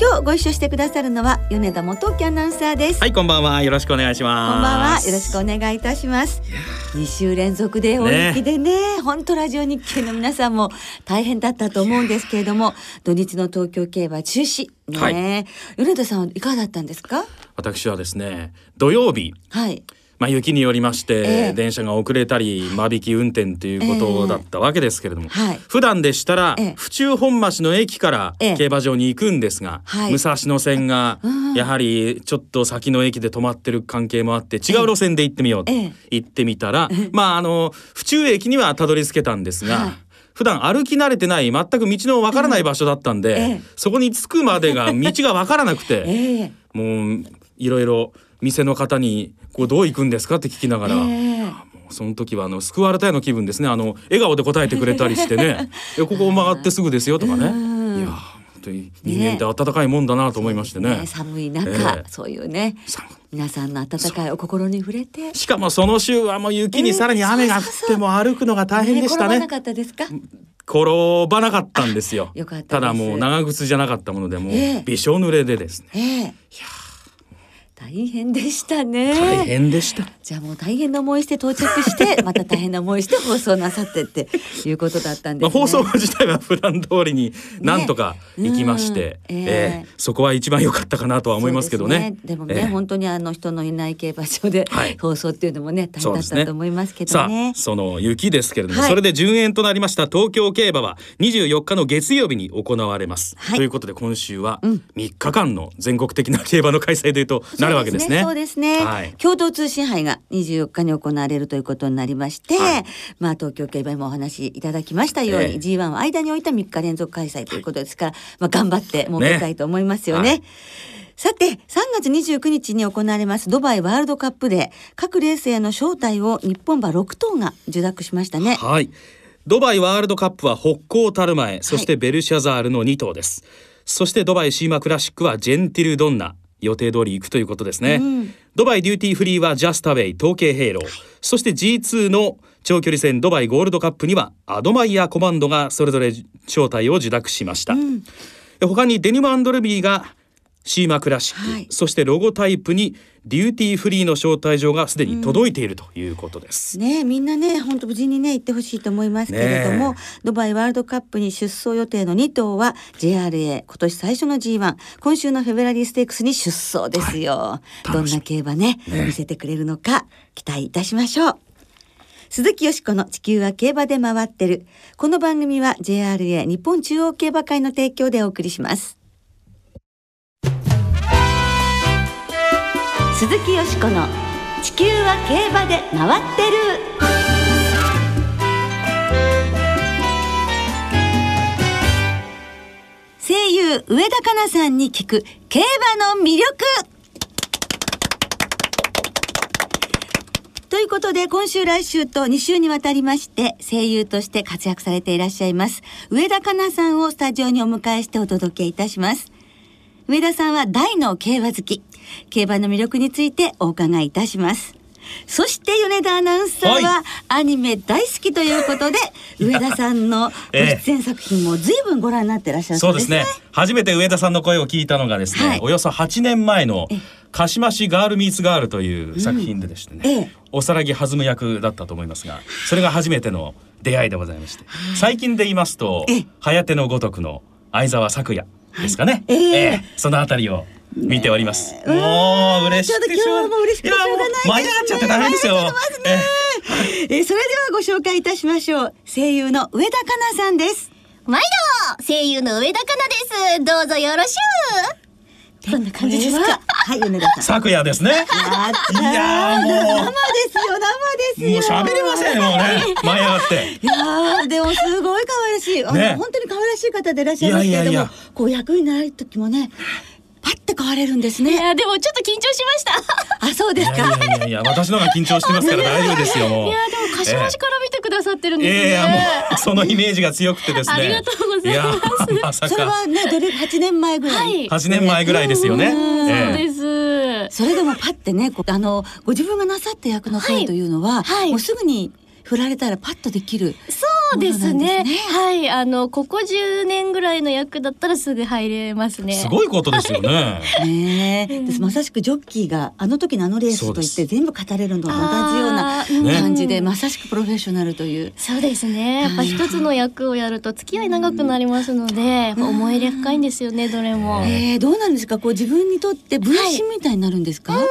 今日ご一緒してくださるのは米田元樹アナウンサーです。はいこんばんは。よろしくお願いします。こんばんは。よろしくお願いいたします。2週連続で大雪でね。本当、ラジオ日経の皆さんも大変だったと思うんですけれども土日の東京競馬中止ね、はい、米田さんいかがだったんですか？私はですね土曜日。はいまあ、雪によりまして、電車が遅れたり間引き運転ということだったわけですけれども、えーはい、普段でしたら、府中本町の駅から競馬場に行くんですが、武蔵野線がやはりちょっと先の駅で止まってる関係もあって違う路線で行ってみようと行ってみたら、まああの府中駅にはたどり着けたんですが。はい。普段歩き慣れてない全く道のわからない場所だったんで、うんええ、そこに着くまでが道がわからなくて、え、もういろいろ店の方にこうどう行くんですかって聞きながら、えー、その時はあの救われたような気分ですね。あの笑顔で答えてくれたりしてね「いやここを曲がってすぐですよ」とかね。いや本当に人間って温かいもんだなと思いましてね。ね。寒い中、えー、そういうね皆さんの温かいお心に触れて。しかもその週はもう雪にさらに雨が降っても歩くのが大変でしたね。ね転ばなかったんですよ。たただもう長靴じゃなかったものでもう、びしょ濡れでですね。えー、いや大変でしたね。大変でした。じゃあもう大変な思いして到着して、また大変な思いして放送なさってっていうことだったんです、ね、まあ放送自体は普段通りになんとか行きまして、ねうん、えー、えー、そこは一番良かったかなとは思いますけどね。でね。でもね、えー、本当にあの人のいない競馬場で放送っていうのもね、大変だったと思いますけどね。ね。その雪ですけれども、はい、それで順延となりました東京競馬は24日の月曜日に行われます。はい、ということで今週は3日間の全国的な競馬の開催というとなるわけですね。そうですね。はい、共同通信杯が24日に行われるということになりまして、はい、まあ東京競馬もお話しいただきましたように、えー、G1 を間に置いた3日連続開催ということですから、まあ頑張って儲けたいと思いますよね。ねさて、3月29日に行われますドバイワールドカップで各レースへの招待を日本馬6頭が受諾しましたね。はい。ドバイワールドカップはホッコータルマエ、そしてベルシャザールの2頭です。はい、そしてドバイシーマクラシックはジェンティルドンナ、予定通り行くということですね、うん、ドバイデューティーフリーはジャスタウェイトウケイヘイロー、はい、そして G2 の長距離戦ドバイゴールドカップにはアドマイヤコマンドがそれぞれ招待を受諾しました、うん、他にデニムアンドルビーがシーマクラシック、はい、そしてロゴタイプにデューティーフリーの招待状がすでに届いているということです。うん、ねみんなね本当無事にね行ってほしいと思いますけれども、ドバイワールドカップに出走予定の2頭は JRA 今年最初の G1 今週のフェブラリーステークスに出走ですよ。はい、どんな競馬ね、ね、見せてくれるのか期待いたしましょう。鈴木よしこの地球は競馬で回ってる。この番組は JRA 日本中央競馬会の提供でお送りします。鈴木よしこの地球は競馬で回ってる。声優上田香奈さんに聞く競馬の魅力。ということで今週来週と2週にわたりまして声優として活躍されていらっしゃいます上田香奈さんをスタジオにお迎えしてお届けいたします。上田さんは大の競馬好き。競馬の魅力についてお伺いいたします。そして米田アナウンサーはアニメ大好きということで、上田さんのご出演作品も随分ご覧になってらっしゃるそうですね。初めて上田さんの声を聞いたのがですね、はい、およそ8年前の鹿島市ガールミーツガールという作品ででしてね、うん。えおさらぎ弾む役だったと思いますが、それが初めての出会いでございまして、最近で言いますと、早手のごとくの相沢作也ですかね。えー、えー、そのあたりを見ております。ね、もう嬉しいでしょう。もう嬉しくてしょうがない、ね、舞い上がっちゃって大変ですよ。えー、それではご紹介いたしましょう。声優の上田香奈さんです。毎度声優の上田香奈です。どうぞよろしゅう。どんな感じですか？はい、米田さん。昨夜ですね。いやもう。生ですよ、生ですよ。もう喋れません、もうね。舞い上がって。いやでもすごい可愛らしい。あの、本当に可愛らしい方でいらっしゃいますけれども、こう役になられる時もね、買われるんですね。いやでもちょっと緊張しました。あそうですか。いやいやいや私のが緊張してますから大丈夫ですよ。いやでも柏市から見てくださってるんですね。いやもうそのイメージが強くてですね。ありがとうございます。まそれはねどれ八年前ぐらい。八、年前ぐらいですよね。そうです。それでもパってねあのご自分がなさった役の声というのは、もうすぐに振られたらパッとできるそうですね、ね、はい。あのここ10年ぐらいの役だったらすぐ入れますね。すごいことですよね。ね、うん、まさしくジョッキーがあの時のあのレースといって全部語れるのと同じような感じで、ね、まさしくプロフェッショナルという。そうですね。やっぱ一つの役をやると付き合い長くなりますので、うん、思い入れ深いんですよねどれも。えー、どうなんですか？こう自分にとって分身みたいになるんですか、はい、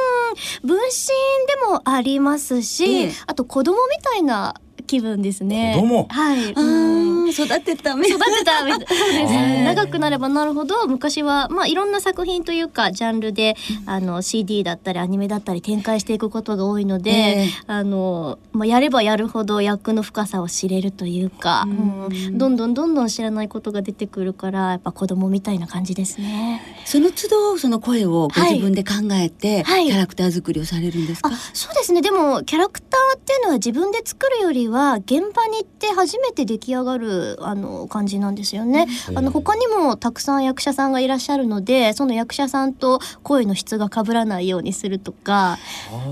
分身でもありますし、えー、あと子供みたいな気分ですね。子供はい。うん、育てた育てた そうです。長くなればなるほど昔はまあいろんな作品というかジャンルであの CD だったりアニメだったり展開していくことが多いので、えー、あのまあやればやるほど役の深さを知れるというか、うん、どんどんどんどん知らないことが出てくるからやっぱ子供みたいな感じですね。その都度その声をご自分で考えて、はい、キャラクター作りをされるんですか？あ、そうですね。でもキャラクターっていうのは自分で作るよりはは現場に行って初めて出来上がるあの感じなんですよね。あの他にもたくさん役者さんがいらっしゃるのでその役者さんと声の質が被らないようにするとか、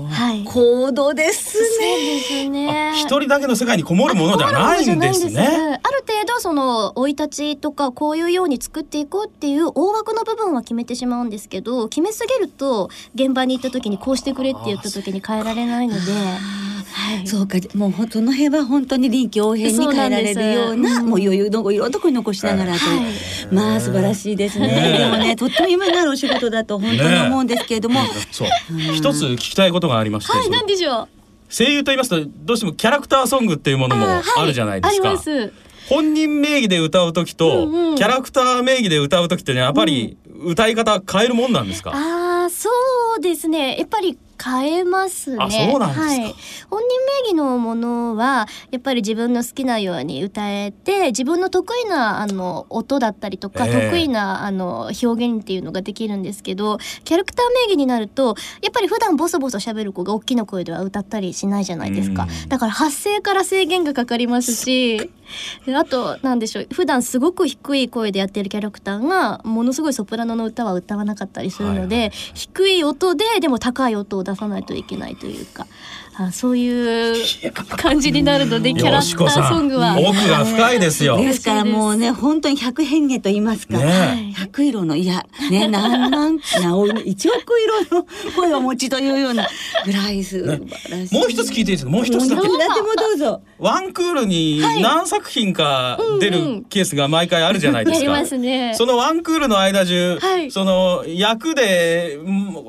はい、行動ですね。そうですね。一人だけの世界にこもるものではないんですね。ある程度その生い立ちとかこういうように作っていこうっていう大枠の部分は決めてしまうんですけど決めすぎると現場に行った時にこうしてくれって言った時に変えられないので。はい、そうかもうその辺は本当に臨機応変に変えられるような、うん、もう余裕のいろんなところに残しながらとまあ素晴らしいですね、ね、でもねとっても夢のあるお仕事だと本当に思うんですけれども、ね、そう、一つ聞きたいことがありまして。はい何でしょう？声優と言いますとどうしてもキャラクターソングっていうものもあるじゃないですか。本人名義で歌う時と、うんうん、キャラクター名義で歌う時ってねやっぱり歌い方変えるもんなんですか、うん、ああそうですね。やっぱり変えますね。はい。本人名義のものはやっぱり自分の好きなように歌えて自分の得意なあの音だったりとか、えー、得意なあの表現っていうのができるんですけどキャラクター名義になるとやっぱり普段ボソボソ喋る子が大きな声では歌ったりしないじゃないですか。だから発声から制限がかかりますし。あとなんでしょう普段すごく低い声でやってるキャラクターがものすごいソプラノの歌は歌わなかったりするので、はいはい、低い音ででも高い音を出さないといけないというか。あそういう 感じになるのでキャラクターソングは。奥が深いですよ。ですからもうね本当に百変化と言いますか、ね、百色のいやね 何万一億色の声をお持ちというようなぐらい素晴らしい、もう一つ聞いていいです。かもう一つだけ。何でもどう。ぞワンクールに何作品か出るケースが毎回あるじゃないですか、ね、そのワンクールの間中、はい、その役で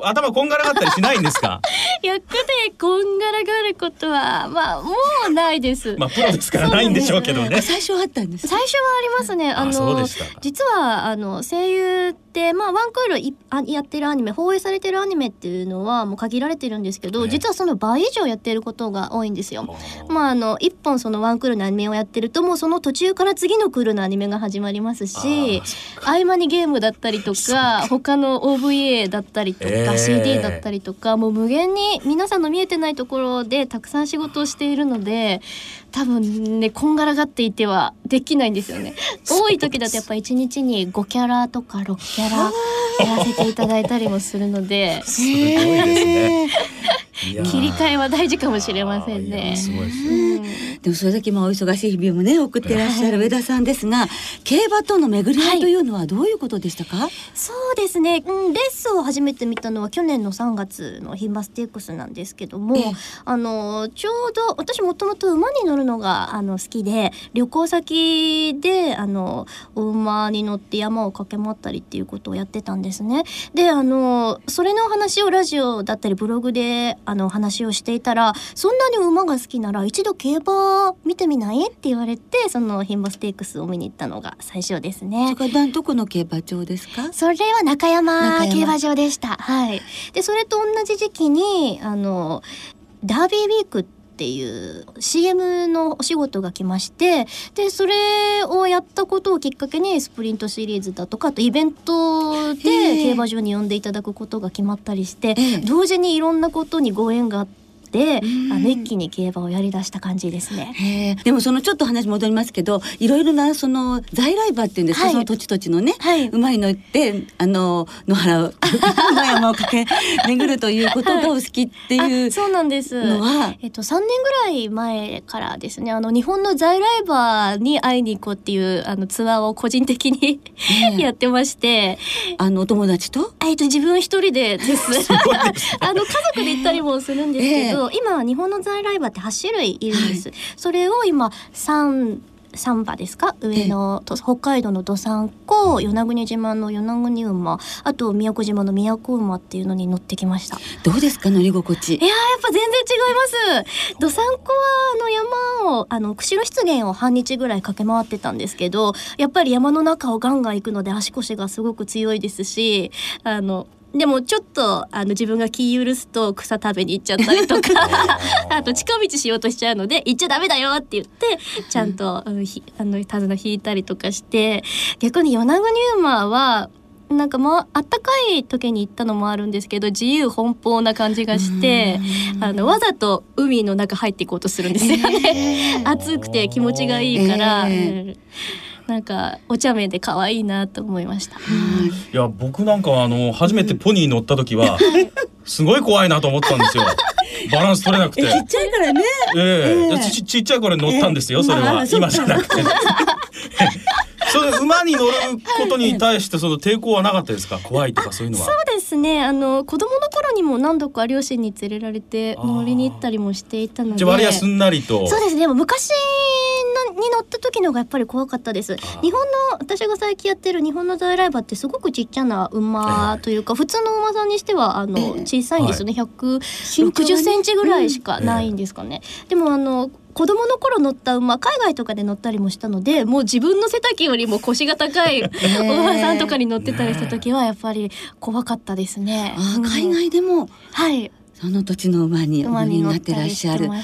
頭こんがらがったりしないんですか？役でこんがらがることはまあもうないです。まあプロですからないんでしょうけどね。最初はあったんです。最初はありますね。あの実はあの声優まあワンクールいあやってるアニメ放映されてるアニメっていうのはもう限られてるんですけど、実はその倍以上やってることが多いんですよ。まああの一本そのワンクールのアニメをやってるともうその途中から次のクールのアニメが始まりますし、合間にゲームだったりとか他の OVA だったりとか、えー、CD だったりとかもう無限に皆さんの見えてないところろでたくさん仕事をしているので多分ねこんがらがっていてはできないんですよね。多い時だとやっぱ1日に5キャラとか6キャラやらせていただいたりもするのですごいですね。切り替えは大事かもしれませんね。でもそれだけまあお忙しい日々もね送ってらっしゃる上田さんですが、競馬との巡り合いというのはどういうことでしたか？はい、そうですね、うん、レースを初めて見たのは去年の3月の牝馬ステークスなんですけども、あのちょうど私もともと馬に乗るのがあの好きで旅行先であのお馬に乗って山を駆け回ったりっていうことをやってたんですね。であのそれの話をラジオだったりブログであの話をしていたらそんなに馬が好きなら一度競馬見てみない？って言われてその牝馬ステークスを見に行ったのが最初ですね。どこの競馬場ですか？それは中山競馬場でした。はい。でそれと同じ時期にあのダービーウィークっっていう CM のお仕事が来ましてでそれをやったことをきっかけにスプリントシリーズだとかあとイベントで競馬場に呼んでいただくことが決まったりして同時にいろんなことにご縁があって。で、あの一気に競馬をやりだした感じですね。でもそのちょっと話戻りますけど、いろいろなその在来馬っていうんですか、はい、その土地土地のね、はい、馬に乗ってあの野原 野山を駆け 巡るということがお好きっていう、そうなんです。のは、えっと三年ぐらい前からですね、あの日本の在来馬に会いに行こうっていうあのツアーを個人的に やってまして、あのお友達と、えっと自分一人でです。あの家族で行ったりもするんですけど。ど今日本の在来馬って8種類いるんです、はい、それを今3サンバですか？上の、北海道のどさん。こ与那国島の与那国馬あと宮古島の宮古馬っていうのに乗ってきました。どうですか？乗り心地。いややっぱ全然違います。どさんこはあの山をあの釧路湿原を半日ぐらい駆け回ってたんですけどやっぱり山の中をガンガン行くので足腰がすごく強いですしあのでもちょっとあの自分が気許すと草食べに行っちゃったりとか あと近道しようとしちゃうので行っちゃダメだよって言ってちゃんと、うん、ひあの手綱引いたりとかして逆に与那国馬はなんかまああったかい時に行ったのもあるんですけど自由奔放な感じがしてあのわざと海の中入っていこうとするんですよね。暑くて気持ちがいいから。えー。うんなんかお茶目で可愛いなと思いました。い。や僕なんかあの初めてポニー乗った時は すごい怖いなと思ったんですよ。バランス取れなくて。ちっちゃいからね。ええ。ー、ちちっちゃい頃に乗ったんですよ、それは。今じゃなくて。その馬に乗ることに対してその抵抗はなかったですか？怖いとかそういうのは。そうですね。あの子供の頃にも何度か両親に連れられて乗りに行ったりもしていたので。じゃ割合すんなりと。そうですね。も昔に乗った時のがやっぱり怖かったです。日本の私が最近やってる日本の在来馬ってすごくちっちゃな馬というか、普通の馬さんにしてはあの小さいんですよね、はい、160センチぐらいしかないんですかね、でもあの子供の頃乗った馬海外とかで乗ったりもしたのでもう自分の背丈よりも腰が高い おばさんとかに乗ってたりした時はやっぱり怖かったですね。あ海外でも、はいその土地の馬に馬になってらっしゃる。あ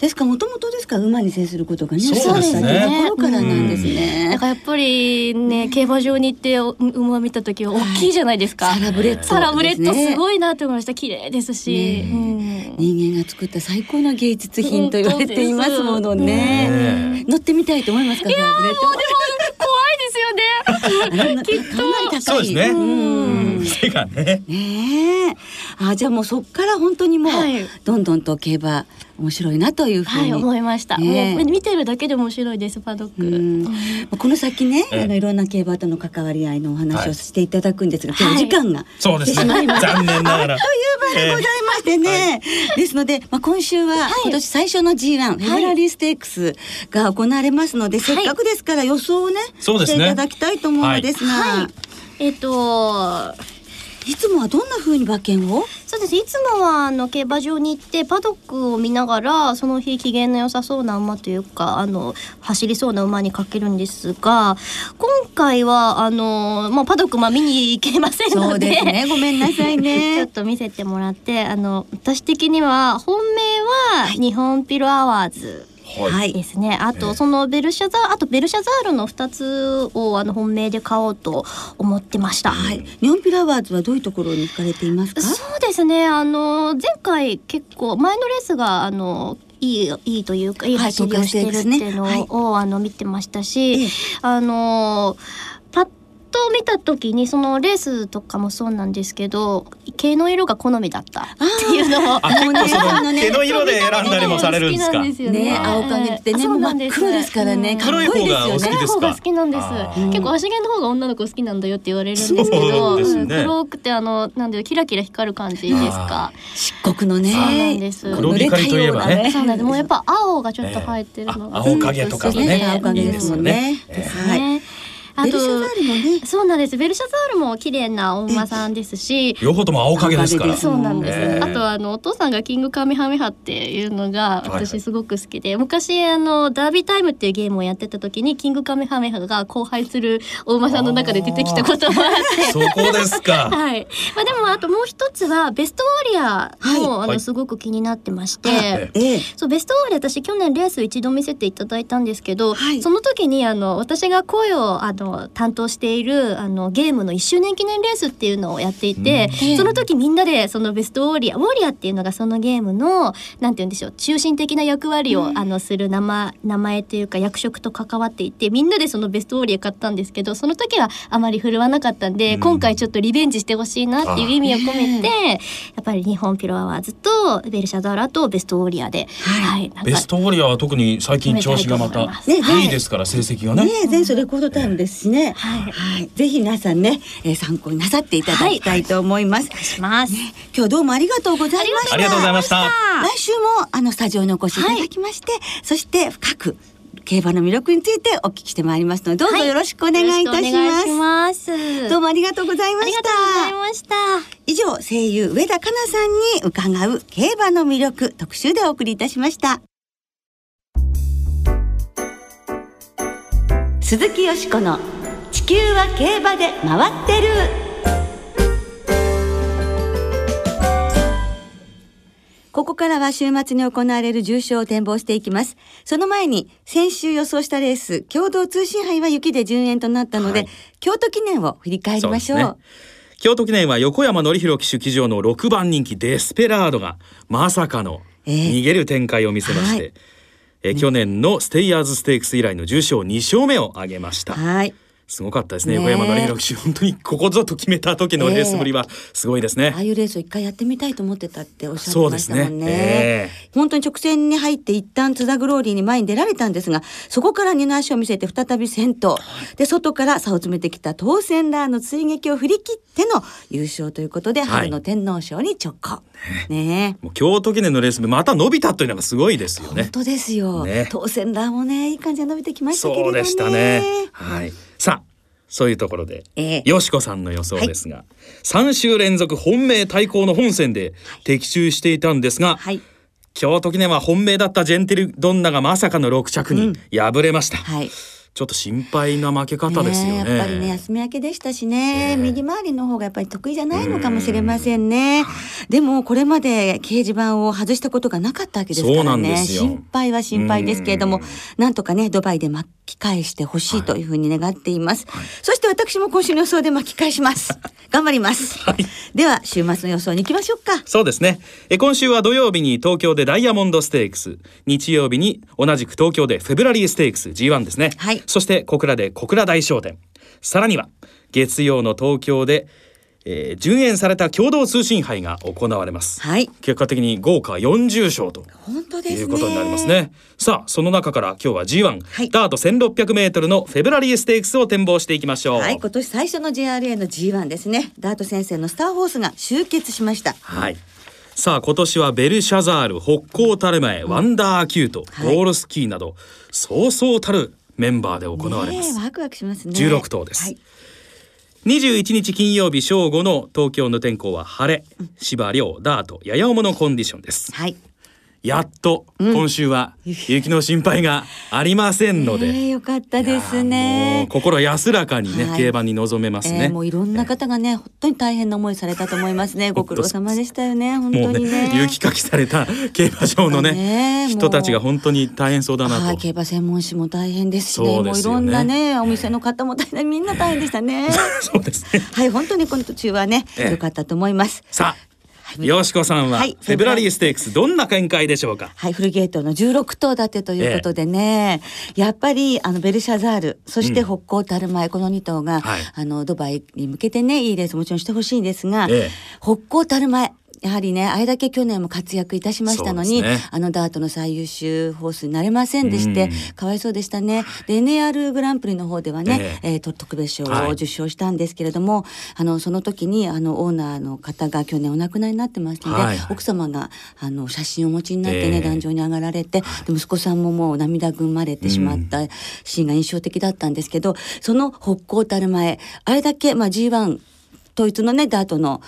ですか？らもともとですか？ら馬に接することがね、そうですね。ところからなんですね。だからやっぱりね、競馬場に行って馬見た時は大きいじゃないですか。サラブレッド、サラブレッドすごいなと思いました。綺麗ですし、人間が作った最高の芸術品と言われていますものね。乗ってみたいと思いますか？いやもうでも怖いですよね。きっと。そうですね。背がね。ねあじゃあもうそっから本当にもう、どんどんと競馬面白いなというふうに、思いました、ね、もう見てるだけで面白いですパドック。この先ねあのいろんな競馬との関わり合いのお話をしていただくんですが、今日時間がそうですね。残念ながら。という場でございましてね、ですので、まあ、今週は今年最初の G1、フェブラリーステークスが行われますので、せっかくですから予想をね、していただきたいと思うのですが、えっ、といつもはどんな風に馬券を？そうです。いつもはあの競馬場に行ってパドックを見ながらその日機嫌の良さそうな馬というかあの走りそうな馬にかけるんですが今回はあの、まあ、パドックまあ見に行けませんのでそうですね。ごめんなさいね。ちょっと見せてもらってあの私的には本命は日本ピルアワーズ、はい、ですね。あと、そのベルシャザあとベルシャザールの二つをあの本命で買おうと思ってました。はい。日本ピラワーズはどういうところに行かれていますか？そうですね。あの前回結構前のレースがあのいいいいというかいい走りをしてるっていうのを、はいねはい、あの見てましたし、あのパッと見た時にそのレースとかもそうなんですけど毛の色が好みだったっていうのも。あ結構その毛の色で選んだりもされるんですか？ね青影ってね真っ黒ですからね黒い方が好きですか？が好きなんです。結構足毛の方が女の子好きなんだよって言われるんですけど黒くてあのなんでキラキラ光る感じですか？漆黒のね。そうなんです。黒光といえばね。そうなんです。もうやっぱ青がちょっと入ってるのが青影とかね。青影ですもんね。ですねあとそうなんです。ベルシャザールも綺麗なお馬さんですし。両方とも青影ですから。そうなんです、あとあのお父さんがキングカメハメハっていうのが私すごく好きで、はいはい、昔あのダービータイムっていうゲームをやってた時にキングカメハメハが荒廃するお馬さんの中で出てきたこともあって。そこですか。はい。まあでもあともう一つはベストウォリアも、はい、あのすごく気になってまして、はい、そうベストウォリア私去年レース一度見せていただいたんですけど、はい、その時にあの私が声をあの担当しているあのゲームの1周年記念レースっていうのをやっていて、うん、その時みんなでそのベストウォリアウォリアっていうのがそのゲームのなんて言うんでしょう中心的な役割を、うん、あのする名前名前というか役職と関わっていてみんなでそのベストウォリア買ったんですけどその時はあまり振るわなかったんで、うん、今回ちょっとリベンジしてほしいなっていう意味を込めてやっぱり日本ピロアワーズとベルシャザーラとベストウォリアで、はい、はい、ベストウォリアは特に最近調子がまたいいですから、成績がね。ね前走レコードタイムですしね。はい、はい、ぜひ皆さんね、えー、参考になさっていただきたいと思います。はい、ね、今日どうもありがとうございました。ありがとうございました。来週もあのスタジオにお越しいただきまして、そして深く競馬の魅力についてお聞きしてまいりますのでどうぞよろしくお願いいたします。はい、どうもありがとうございました。した以上声優上田香奈さんに伺う競馬の魅力特集でお送りいたしました。鈴木よしこの地球は競馬で回ってる。ここからは週末に行われる重賞を展望していきます。その前に、先週予想したレース、共同通信杯は雪で順延となったので、はい、京都記念を振り返りましょう。京都記念は横山典弘騎手騎乗の6番人気デスペラードがまさかの逃げる展開を見せまして、えーはいえ去年のステイヤーズステークス以来の重賞2勝目を挙げました。はいすごかったですね。横山典弘騎手、本当にここぞと決めた時のレースぶりはすごいですね。えー、ああいうレースを一回やってみたいと思ってたっておっしゃってましたもんね。ねえー、本当に直線に入って一旦津田グローリーに前に出られたんですが、そこから二の足を見せて再び先頭。で、外から差を詰めてきた当選ラーの追撃を振り切っての優勝ということで、春の天皇賞に直行。ねねもう京都記念のレースまた伸びたというのがすごいですよね。本当ですよ。ね、当選ラーもね、いい感じで伸びてきましたけれども、ね、そうでしたね。はい。さあ、そういうところで、えー、よしこさんの予想ですが、はい、3週連続本命対抗の本戦で的中していたんですが、はい、京都記念は本命だったジェンティルドンナがまさかの6着に敗れました。うんはい。ちょっと心配な負け方ですよね。やっぱりね休み明けでしたしね、右回りの方がやっぱり得意じゃないのかもしれませんね。でもこれまで掲示板を外したことがなかったわけですからね。心配は心配ですけれども、なんとかねドバイで巻き返してほしいというふうに願っています。はい、そして私も今週の予想で巻き返します。頑張ります。はい、では週末の予想に行きましょうか。そうですね。え今週は土曜日に東京でダイヤモンドステークス、日曜日に同じく東京でフェブラリーステークス G1 ですね。はい。そして小倉で小倉大商店さらには月曜の東京でえー、順延された共同通信杯が行われます、はい、結果的に豪華40勝と本当です、ね、いうことになりますね。さあその中から今日は G1、はい、ダート1600メートルのフェブラリーステークスを展望していきましょう。はい今年最初の JRA の G1 ですね。ダート戦線のスターホースが集結しました。はい。さあ今年はベルシャザールホッコータルマエ、うん、ワンダーアキュート、ゴールスキーなどそうそうたるメンバーで行われます。ワクワクしますね。16頭です。はい21日金曜日正午の東京の天候は晴れ、芝涼ダートやや重のコンディションです。はい。やっと今週は雪の心配がありませんので、えー、よかったですね。心安らかにね、はい、競馬に臨めますね、えー、もういろんな方がね、本当に大変な思いされたと思いますね。ご苦労様でしたよね本当にね、ね、雪かきされた競馬場のねね人たちが本当に大変そうだなと。競馬専門誌も大変ですしね、ね、もういろんなねお店の方も大変みんな大変でしたね。そうですね。はい本当にこの途中はね、えー、よかったと思います。さあよしこさんは、フェブラリーステークスどんな見解でしょうか？はい。フルゲートの16頭立てということでね、ええ、やっぱりあのベルシャザールそして北高タルマエ、この2頭が、はい、あのドバイに向けてねいいレースもちろんしてほしいんですが、え、北高タルマエやはりねあれだけ去年も活躍いたしましたのに、ね、あのダートの最優秀ホースになれませんでして、かわいそうでしたね。で NAR グランプリの方ではね、えー、えー、特別賞を受賞したんですけれども、はい、あのその時にあのオーナーの方が去年お亡くなりになってますので、はい、奥様があの写真をお持ちになってね、えー、壇上に上がられて、で息子さんももう涙ぐまれてしまったシーンが印象的だったんですけど、その北高たる前あれだけ、まあ、G1 統一のねダートの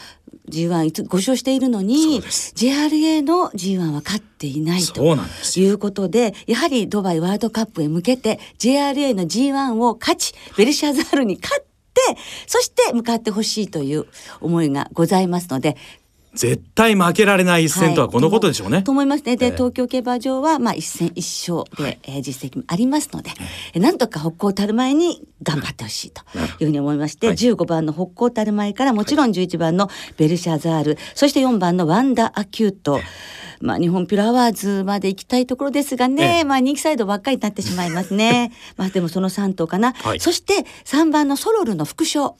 G1 ご勝しているのに JRA の G1 は勝っていないということでやはりドバイワールドカップへ向けて JRA の G1 を勝ちベルシャザールに勝ってそして向かってほしいという思いがございますので絶対負けられない一戦とはこのことでしょうね。はい、と思いますね。で、東京競馬場はまあ一戦一勝で、はい、えー、実績もありますので、えなんとかホッコータルマエに頑張ってほしいというふうに思いまして、はい、15番のホッコータルマエからもちろん11番のベルシャザール、そして4番のワンダーアキュート。まあ、ニホンピロアワーズまで行きたいところですがね、まあ、人気サイドばっかりになってしまいますね。まあ、でもその3頭かな。はい、そして、3番のソロルの複勝。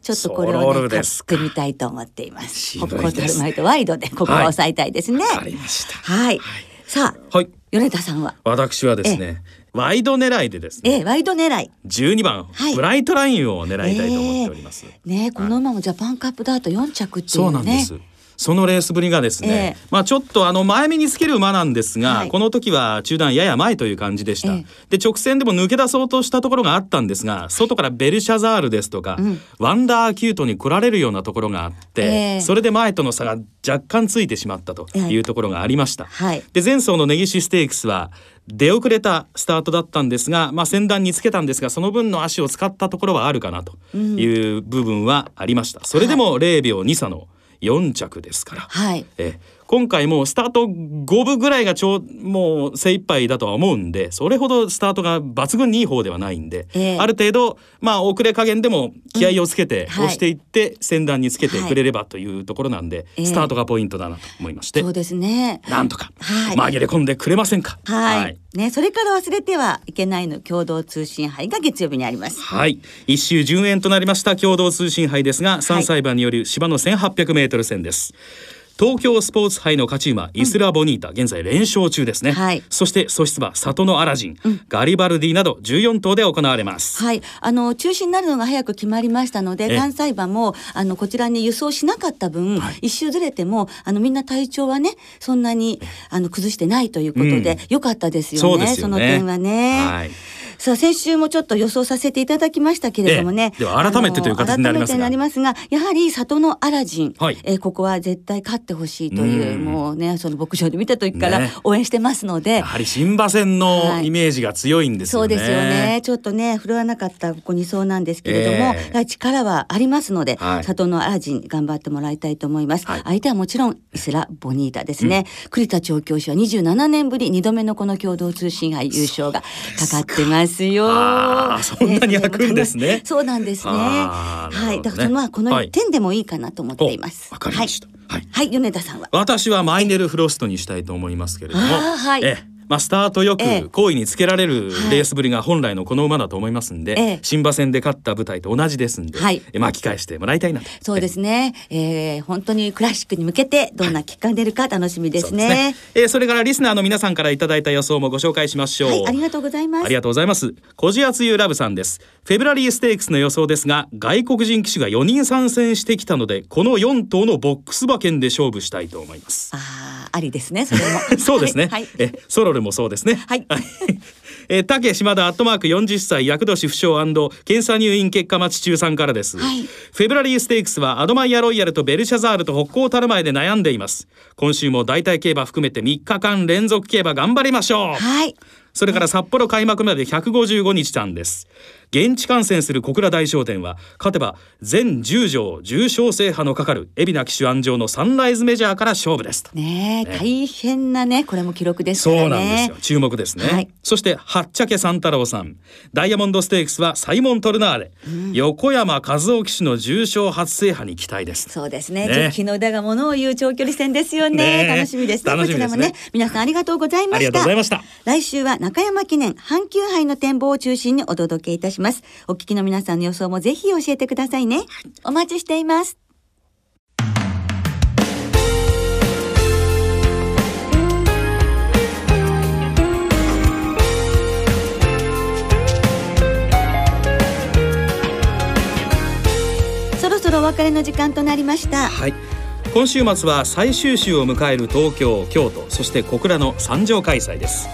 ちょっとこれをね買ってみたいと思っています。ここホテルマイトワイドでここは抑えたいですね。はい、はい、さあ、はい、米田さんは？私はですね。ワイド狙いでですね。えワイド狙い。十二番、はい、ブライトラインを狙いたいと思っております。えー、ねこの馬もジャパンカップダート四着っていうね。そうなんです。そのレースぶりがですね、えー、まあちょっとあの前目につける馬なんですが、はい、この時は中団やや前という感じでした、えー、で直線でも抜け出そうとしたところがあったんですが外からベルシャザールですとか、うん、ワンダーアキュートに来られるようなところがあって、えー、それで前との差が若干ついてしまったというところがありました、はい、で前走の根岸ステークスは出遅れたスタートだったんですが、まあ、先団につけたんですがその分の足を使ったところはあるかなという部分はありました、それでも0秒2差の4着ですから、はい、え今回もスタート5分ぐらいがちょうもう精一杯だとは思うんでそれほどスタートが抜群にいい方ではないんで、えー、ある程度まあ遅れ加減でも気合をつけて押していって先端につけてくれればというところなんで、はい、スタートがポイントだなと思いまして、そうですね。なんとか紛れ込んでくれませんか？はい、はい、ね、それから忘れてはいけないの共同通信杯が月曜日にあります。はい、一周順延となりました共同通信杯ですが、3歳馬による芝の1800メートル戦です。東京スポーツ杯の勝ち馬イスラボニータ、うん、現在連勝中ですね、はい、そして素質馬里のアラジン、うん、ガリバルディなど14頭で行われます。はい。あの中止になるのが早く決まりましたので関西馬もあのこちらに輸送しなかった分、はい、一周ずれてもあのみんな体調はねそんなにあの崩してないということで、うん、よかったですよね、ね、その点はね。はいさあ先週もちょっと予想させていただきましたけれどもね、では改めてという形になりますが。改めてなりますがやはり里のアラジン、はい、えー、ここは絶対勝ってほしいというもうねその牧場で見た時から応援してますので、ね、やはり新馬戦のイメージが強いんですよね、はい、そうですよね。ちょっとね振るわなかったここ2走なんですけれども、えー、力はありますので、はい、里のアラジン頑張ってもらいたいと思います、はい、相手はもちろんイスラ・ボニータですね、うん、栗田調教師は27年ぶり2度目のこの共同通信杯優勝がかかってますよ。そんなに開くんですね。そうなんですね。はい、だからまあこの点でもいいかなと思っています。わ、かりました。はい、はい、米田さんは。私はマイネルフロストにしたいと思いますけれども。はい。えまあ、スタートよく好意につけられるレースぶりが本来のこの馬だと思いますんで、え新馬戦で勝った舞台と同じですんで、はい、巻き返してもらいたいなと。そうですね、えー、本当にクラシックに向けてどんな結果が出るか楽しみですね。はい、そえー、それからリスナーの皆さんからいただいた予想もご紹介しましょう、はい、ありがとうございます。ありがとうございます。小じあつゆラブさんです。フェブラリーステークスの予想ですが外国人騎手が4人参戦してきたのでこの4頭のボックス馬券で勝負したいと思います。あありですねそれも。そうですね、はい、えソロルもそうですね。はい。はい。えー、竹島田アットマーク40歳厄年不詳検査入院結果待ち中さんからです、はい、フェブラリーステークスはアドマイヤロイヤルとベルシャザールと北高たる前で悩んでいます。今週も大体競馬含めて3日間連続競馬頑張りましょう。はい。それから札幌開幕まで155日間です現地観戦する小倉大商店は勝てば全10条重賞制覇のかかる海老名騎手安城のサンライズメジャーから勝負ですね、ね、大変なねこれも記録ですね。そうなんですよ。注目ですね、はい、そしてはっちゃけ三太郎さん。ダイヤモンドステークスはサイモントルナーレ、うん、横山和夫騎手の重賞初制覇に期待です。そうですね。ね。昨日だがものを言う長距離戦ですよね、ね、楽しみですね。こちらもね皆さんありがとうございました。来週は中山記念阪急杯の展望を中心にお届けいたしします。お聞きの皆さんの予想もぜひ教えてくださいね。お待ちしています。そろそろお別れの時間となりました。はい今週末は最終週を迎える東京京都そして小倉の三条開催です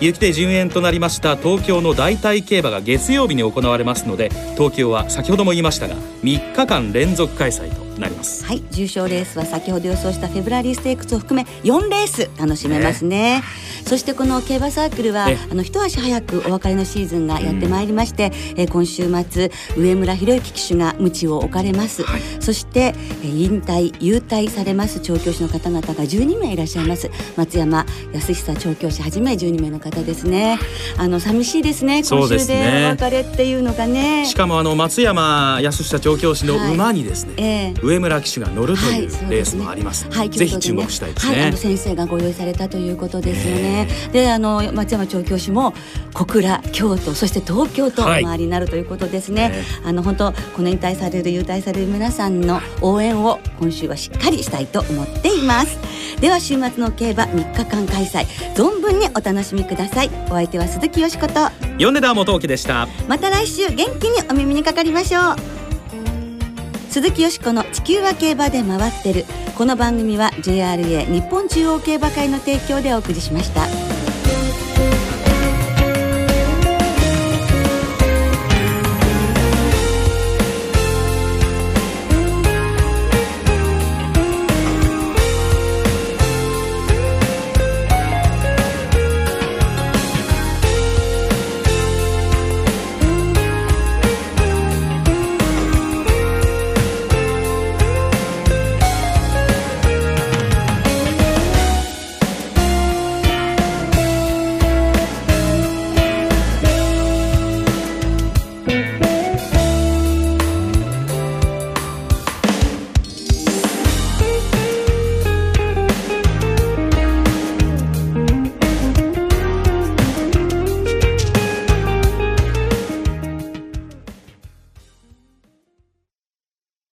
雪で順延となりました東京の代替競馬が月曜日に行われますので東京は先ほども言いましたが3日間連続開催となります。はい重賞レースは先ほど予想したフェブラリーステークスを含め4レース楽しめますね、ね、そしてこの競馬サークルは、あの一足早くお別れのシーズンがやってまいりまして、うん、え今週末上村博之騎手が鞭を置かれます、はい、そして引退優退されます調教師の方々が12名いらっしゃいます。松山康久調教師はじめ12名の方ですねあの寂しいですね今週でお別れっていうのがねしかもあの松山康久調教師の馬にですね、はいえー上村騎手が乗るというレースもあります。はい、ぜひ注目したいですね。はい、先生がご用意されたということですよね。で、あの松山調教師も小倉、京都、そして東京と周りになるということですね。あの本当この引退される優待される皆さんの応援を今週はしっかりしたいと思っています。では週末の競馬3日間開催存分にお楽しみください。お相手は鈴木よしこと米田元樹でした。また来週元気にお耳にかかりましょう。鈴木よしこの地球は競馬で回ってるこの番組は JRA 日本中央競馬会の提供でお送りしました。